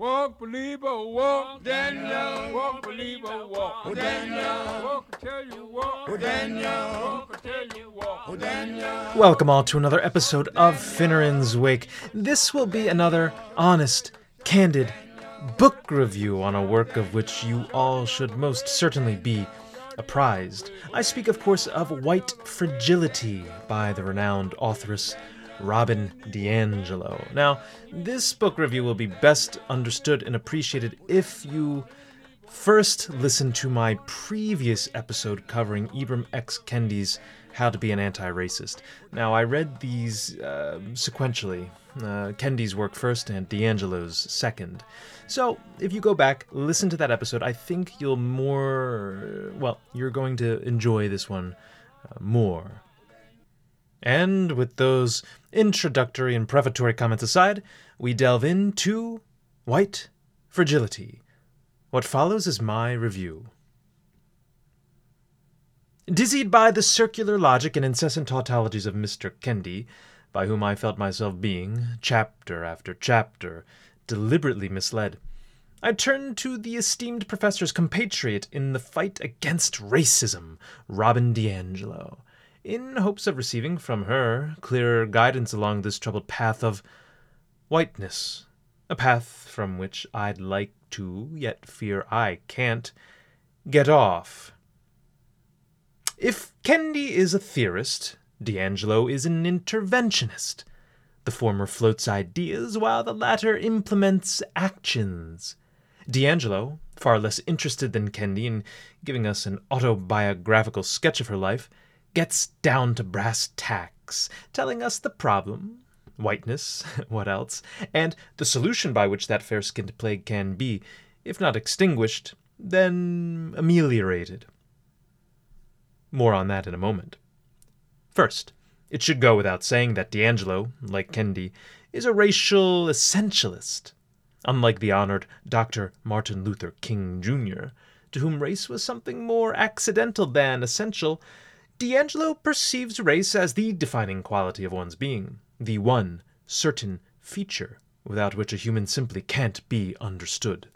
Walk, believer, walk, Daniel. Walk, believer, walk, Daniel. Walk until you walk, Daniel. Walk until you walk, Daniel. Welcome all to another episode of Finneran's Wake. This will be another honest, candid book review on a work of which you all should most certainly be apprised. I speak, of course, of White Fragility by the renowned authoress Robin DiAngelo. Now, this book review will be best understood and appreciated if you first listen to my previous episode covering Ibram X. Kendi's How to Be an Anti Racist. Now, I read these uh, sequentially uh, Kendi's work first and DiAngelo's second. So, if you go back, listen to that episode, I think you'll more. Well, you're going to enjoy this one uh, more. And with those introductory and prefatory comments aside, we delve into White Fragility. What follows is my review. Dizzied by the circular logic and incessant tautologies of Mr. Kendi, by whom I felt myself being, chapter after chapter, deliberately misled, I turned to the esteemed professor's compatriot in the fight against racism, Robin DiAngelo, in hopes of receiving from her clearer guidance along this troubled path of whiteness, a path from which I'd like to, yet fear I can't, get off. If Kendi is a theorist, DiAngelo is an interventionist. The former floats ideas, while the latter implements actions. DiAngelo, far less interested than Kendi in giving us an autobiographical sketch of her life, gets down to brass tacks, telling us the problem, whiteness, what else, and the solution by which that fair skinned plague can be, if not extinguished, then ameliorated. More on that in a moment. First, it should go without saying that DiAngelo, like Kendi, is a racial essentialist. Unlike the honored Dr. Martin Luther King Jr., to whom race was something more accidental than essential, DiAngelo perceives race as the defining quality of one's being, the one certain feature without which a human simply can't be understood.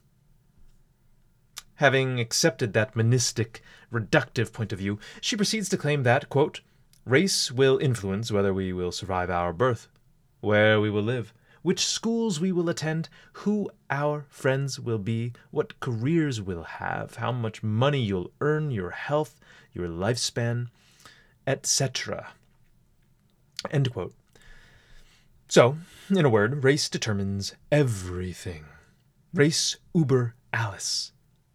Having accepted that monistic, reductive point of view, she proceeds to claim that, quote, race will influence whether we will survive our birth, where we will live, which schools we will attend, who our friends will be, what careers we'll have, how much money you'll earn, your health, your lifespan, etc. End quote. So, in a word, race determines everything. Race über alles.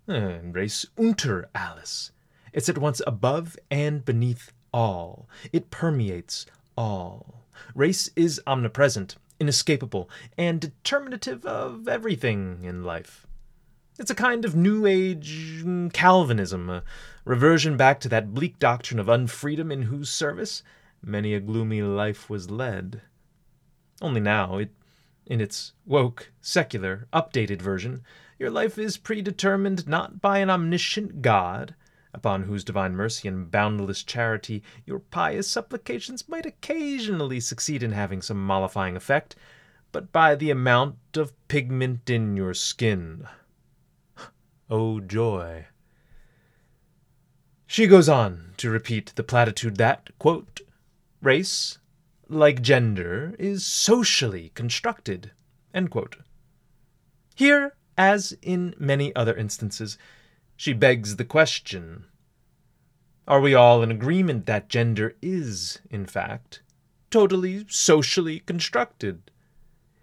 And race unter alles. It's at once above and beneath all. It permeates all. Race is omnipresent, inescapable, and determinative of everything in life. It's a kind of New Age mm, Calvinism, a reversion back to that bleak doctrine of unfreedom in whose service many a gloomy life was led. Only now, it, in its woke, secular, updated version, your life is predetermined not by an omniscient God, upon whose divine mercy and boundless charity your pious supplications might occasionally succeed in having some mollifying effect, but by the amount of pigment in your skin. Oh, joy! She goes on to repeat the platitude that, quote, race, like gender, is socially constructed. Here, as in many other instances, she begs the question Are we all in agreement that gender is, in fact, totally socially constructed?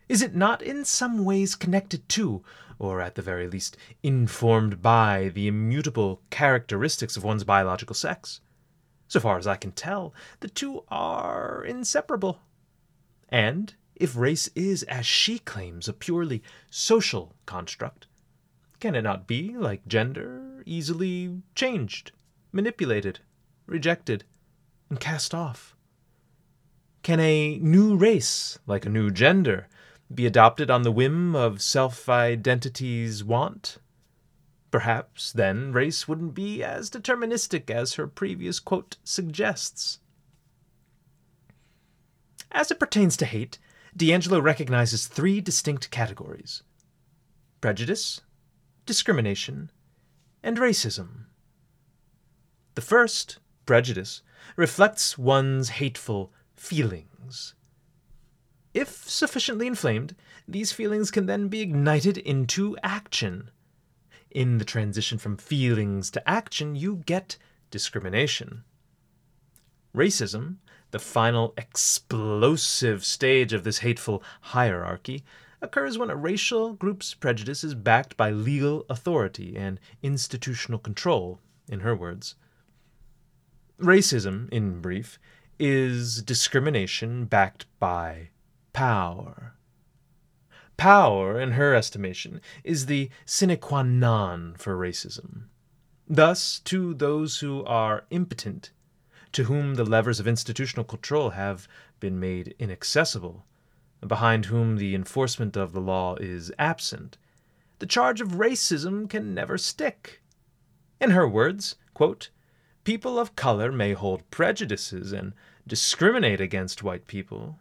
Is it not in some ways connected to, or at the very least informed by, the immutable characteristics of one's biological sex? So far as I can tell, the two are inseparable. And if race is, as she claims, a purely social construct, can it not be, like gender, easily changed, manipulated, rejected, and cast off? Can a new race, like a new gender, be adopted on the whim of self identity's want? Perhaps, then, race wouldn't be as deterministic as her previous quote suggests. As it pertains to hate, DiAngelo recognizes three distinct categories prejudice, discrimination, and racism. The first, prejudice, reflects one's hateful feelings. If sufficiently inflamed, these feelings can then be ignited into action. In the transition from feelings to action, you get discrimination. Racism, the final explosive stage of this hateful hierarchy, occurs when a racial group's prejudice is backed by legal authority and institutional control, in her words. Racism, in brief, is discrimination backed by power. Power, in her estimation, is the sine qua non for racism. Thus, to those who are impotent, to whom the levers of institutional control have been made inaccessible, behind whom the enforcement of the law is absent, the charge of racism can never stick. In her words, quote, people of color may hold prejudices and discriminate against white people,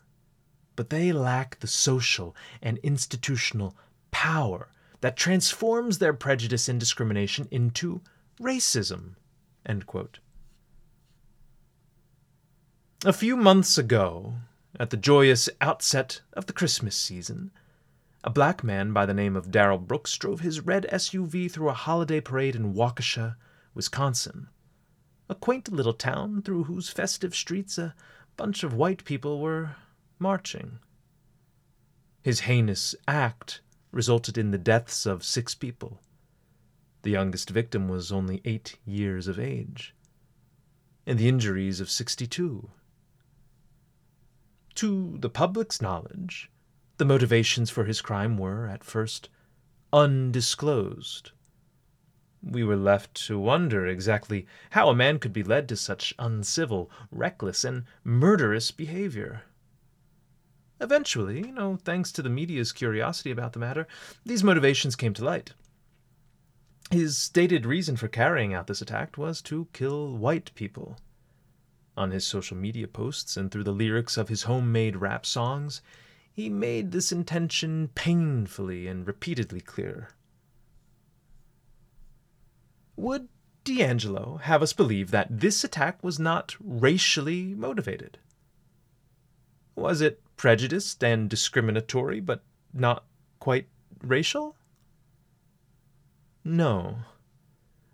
but they lack the social and institutional power that transforms their prejudice and discrimination into racism. A few months ago, at the joyous outset of the Christmas season, a black man by the name of Darrell Brooks drove his red SUV through a holiday parade in Waukesha, Wisconsin, a quaint little town through whose festive streets a bunch of white people were marching. His heinous act resulted in the deaths of six people. The youngest victim was only eight years of age, and the injuries of sixty two. To the public's knowledge, the motivations for his crime were, at first, undisclosed. We were left to wonder exactly how a man could be led to such uncivil, reckless, and murderous behavior. Eventually, you know, thanks to the media's curiosity about the matter, these motivations came to light. His stated reason for carrying out this attack was to kill white people. On his social media posts and through the lyrics of his homemade rap songs, he made this intention painfully and repeatedly clear. Would DiAngelo have us believe that this attack was not racially motivated? Was it prejudiced and discriminatory, but not quite racial? No.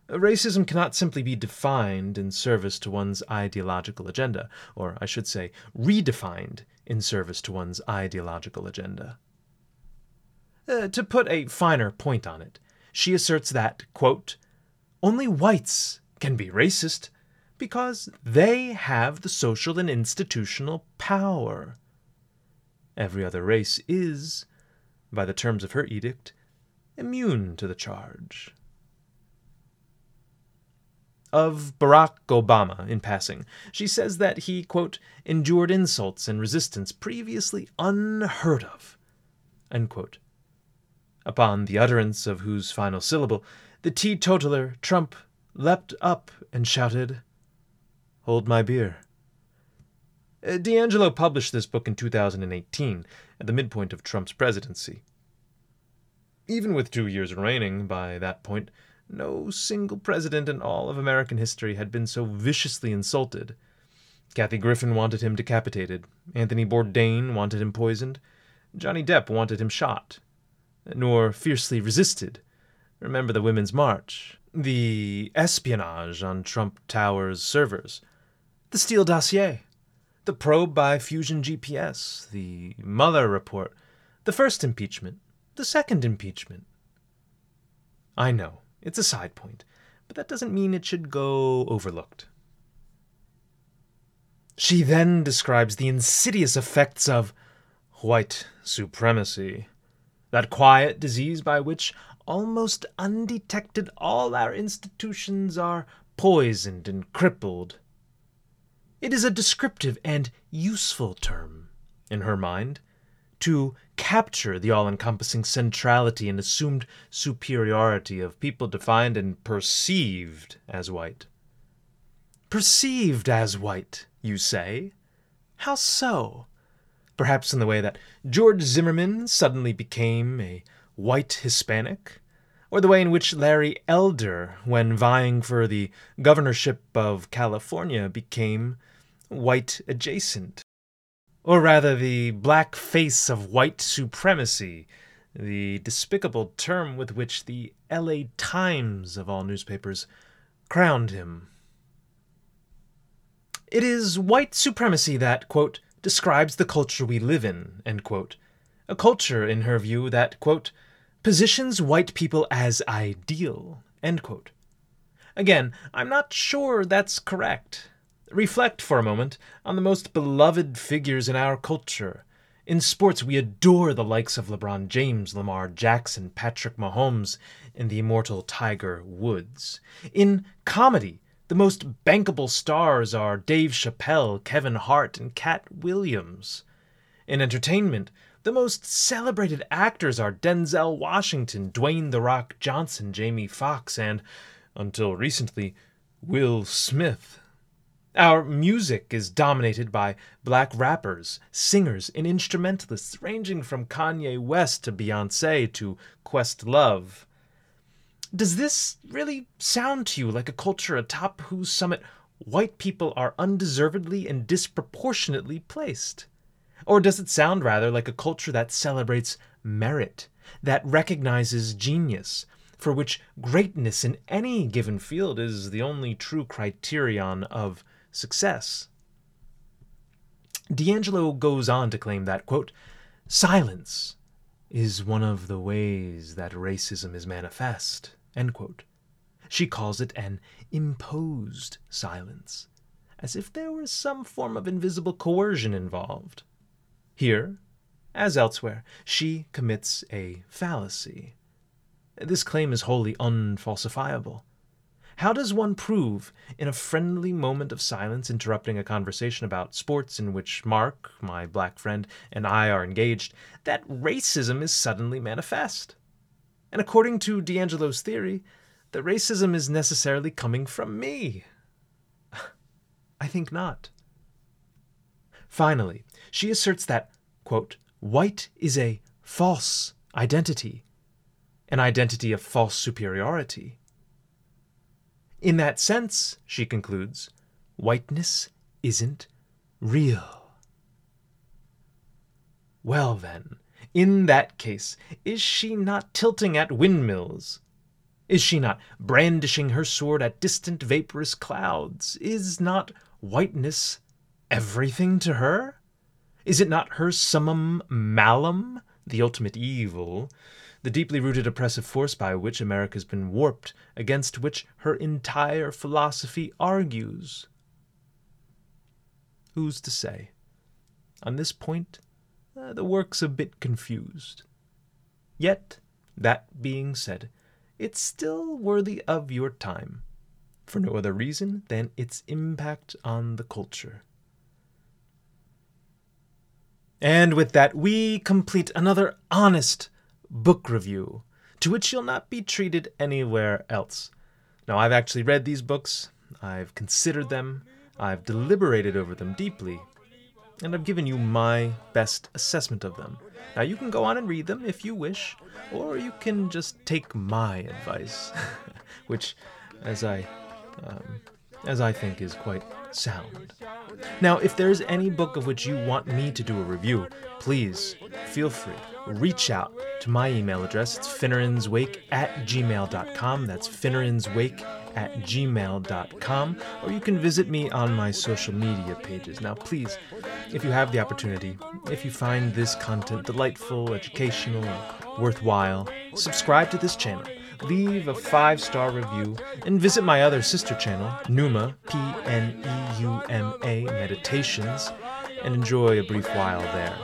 Racism cannot simply be defined in service to one's ideological agenda, or I should say, redefined in service to one's ideological agenda. Uh, to put a finer point on it, she asserts that, quote, only whites can be racist because they have the social and institutional power. Every other race is, by the terms of her edict, immune to the charge of Barack Obama in passing. She says that he, quote, endured insults and resistance previously unheard of. Upon the utterance of whose final syllable, the teetotaler Trump leapt up and shouted, Hold my beer. Uh, DiAngelo published this book in 2018, at the midpoint of Trump's presidency. Even with two years reigning by that point, no single president in all of American history had been so viciously insulted. Kathy Griffin wanted him decapitated. Anthony Bourdain wanted him poisoned. Johnny Depp wanted him shot. Nor fiercely resisted. Remember the Women's March. The espionage on Trump Tower's servers. The Steele dossier. The probe by Fusion GPS. The Mueller report. The first impeachment. The second impeachment. I know. It's a side point, but that doesn't mean it should go overlooked. She then describes the insidious effects of white supremacy, that quiet disease by which, almost undetected, all our institutions are poisoned and crippled. It is a descriptive and useful term, in her mind, to capture the all encompassing centrality and assumed superiority of people defined and perceived as white. Perceived as white, you say? How so? Perhaps in the way that George Zimmerman suddenly became a white Hispanic, or the way in which Larry Elder, when vying for the governorship of California, became white adjacent. Or rather, the black face of white supremacy, the despicable term with which the LA Times, of all newspapers, crowned him. It is white supremacy that, quote, describes the culture we live in. A culture, in her view, that, quote, positions white people as ideal. Again, I'm not sure that's correct. Reflect for a moment on the most beloved figures in our culture. In sports, we adore the likes of LeBron James, Lamar Jackson, Patrick Mahomes, and the immortal Tiger Woods. In comedy, the most bankable stars are Dave Chappelle, Kevin Hart, and Katt Williams. In entertainment, the most celebrated actors are Denzel Washington, Dwayne The Rock Johnson, Jamie Foxx, and, until recently, Will Smith. Our music is dominated by black rappers, singers, and instrumentalists ranging from Kanye West to Beyonce to Questlove. Does this really sound to you like a culture atop whose summit white people are undeservedly and disproportionately placed? Or does it sound rather like a culture that celebrates merit, that recognizes genius, for which greatness in any given field is the only true criterion of success? DiAngelo goes on to claim that, quote, silence is one of the ways that racism is manifest. She calls it an imposed silence, as if there were some form of invisible coercion involved. Here, as elsewhere, she commits a fallacy. This claim is wholly unfalsifiable. How does one prove, in a friendly moment of silence interrupting a conversation about sports in which Mark, my black friend, and I are engaged, that racism is suddenly manifest? And according to DiAngelo's theory, the racism is necessarily coming from me. I think not. Finally, she asserts that, quote, white is a false identity, an identity of false superiority. In that sense, she concludes, whiteness isn't real. Well, then, in that case, is she not tilting at windmills? Is she not brandishing her sword at distant vaporous clouds? Is not whiteness everything to her? Is it not her summum malum, the ultimate evil, the deeply rooted oppressive force by which America has been warped, against which her entire philosophy argues? Who's to say? On this point, uh, the work's a bit confused. Yet, that being said, it's still worthy of your time, for no other reason than its impact on the culture. And with that, we complete another honest book review, to which you'll not be treated anywhere else. Now, I've actually read these books, I've considered them, I've deliberated over them deeply, and I've given you my best assessment of them. Now, you can go on and read them if you wish, or you can just take my advice, which, as I, um, as I think, is quite sound. Now, if there's any book of which you want me to do a review, please feel free. Reach out to my email address. It's finneranswake at gmail.com. That's finneranswake at gmail.com, or you can visit me on my social media pages. Now, please, if you have the opportunity, if you find this content delightful, educational, worthwhile, subscribe to this channel, leave a five star review, and visit my other sister channel, Pneuma, P N E U M A Meditations, and enjoy a brief while there.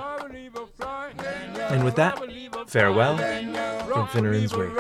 And with that, farewell from Finneran's Wake.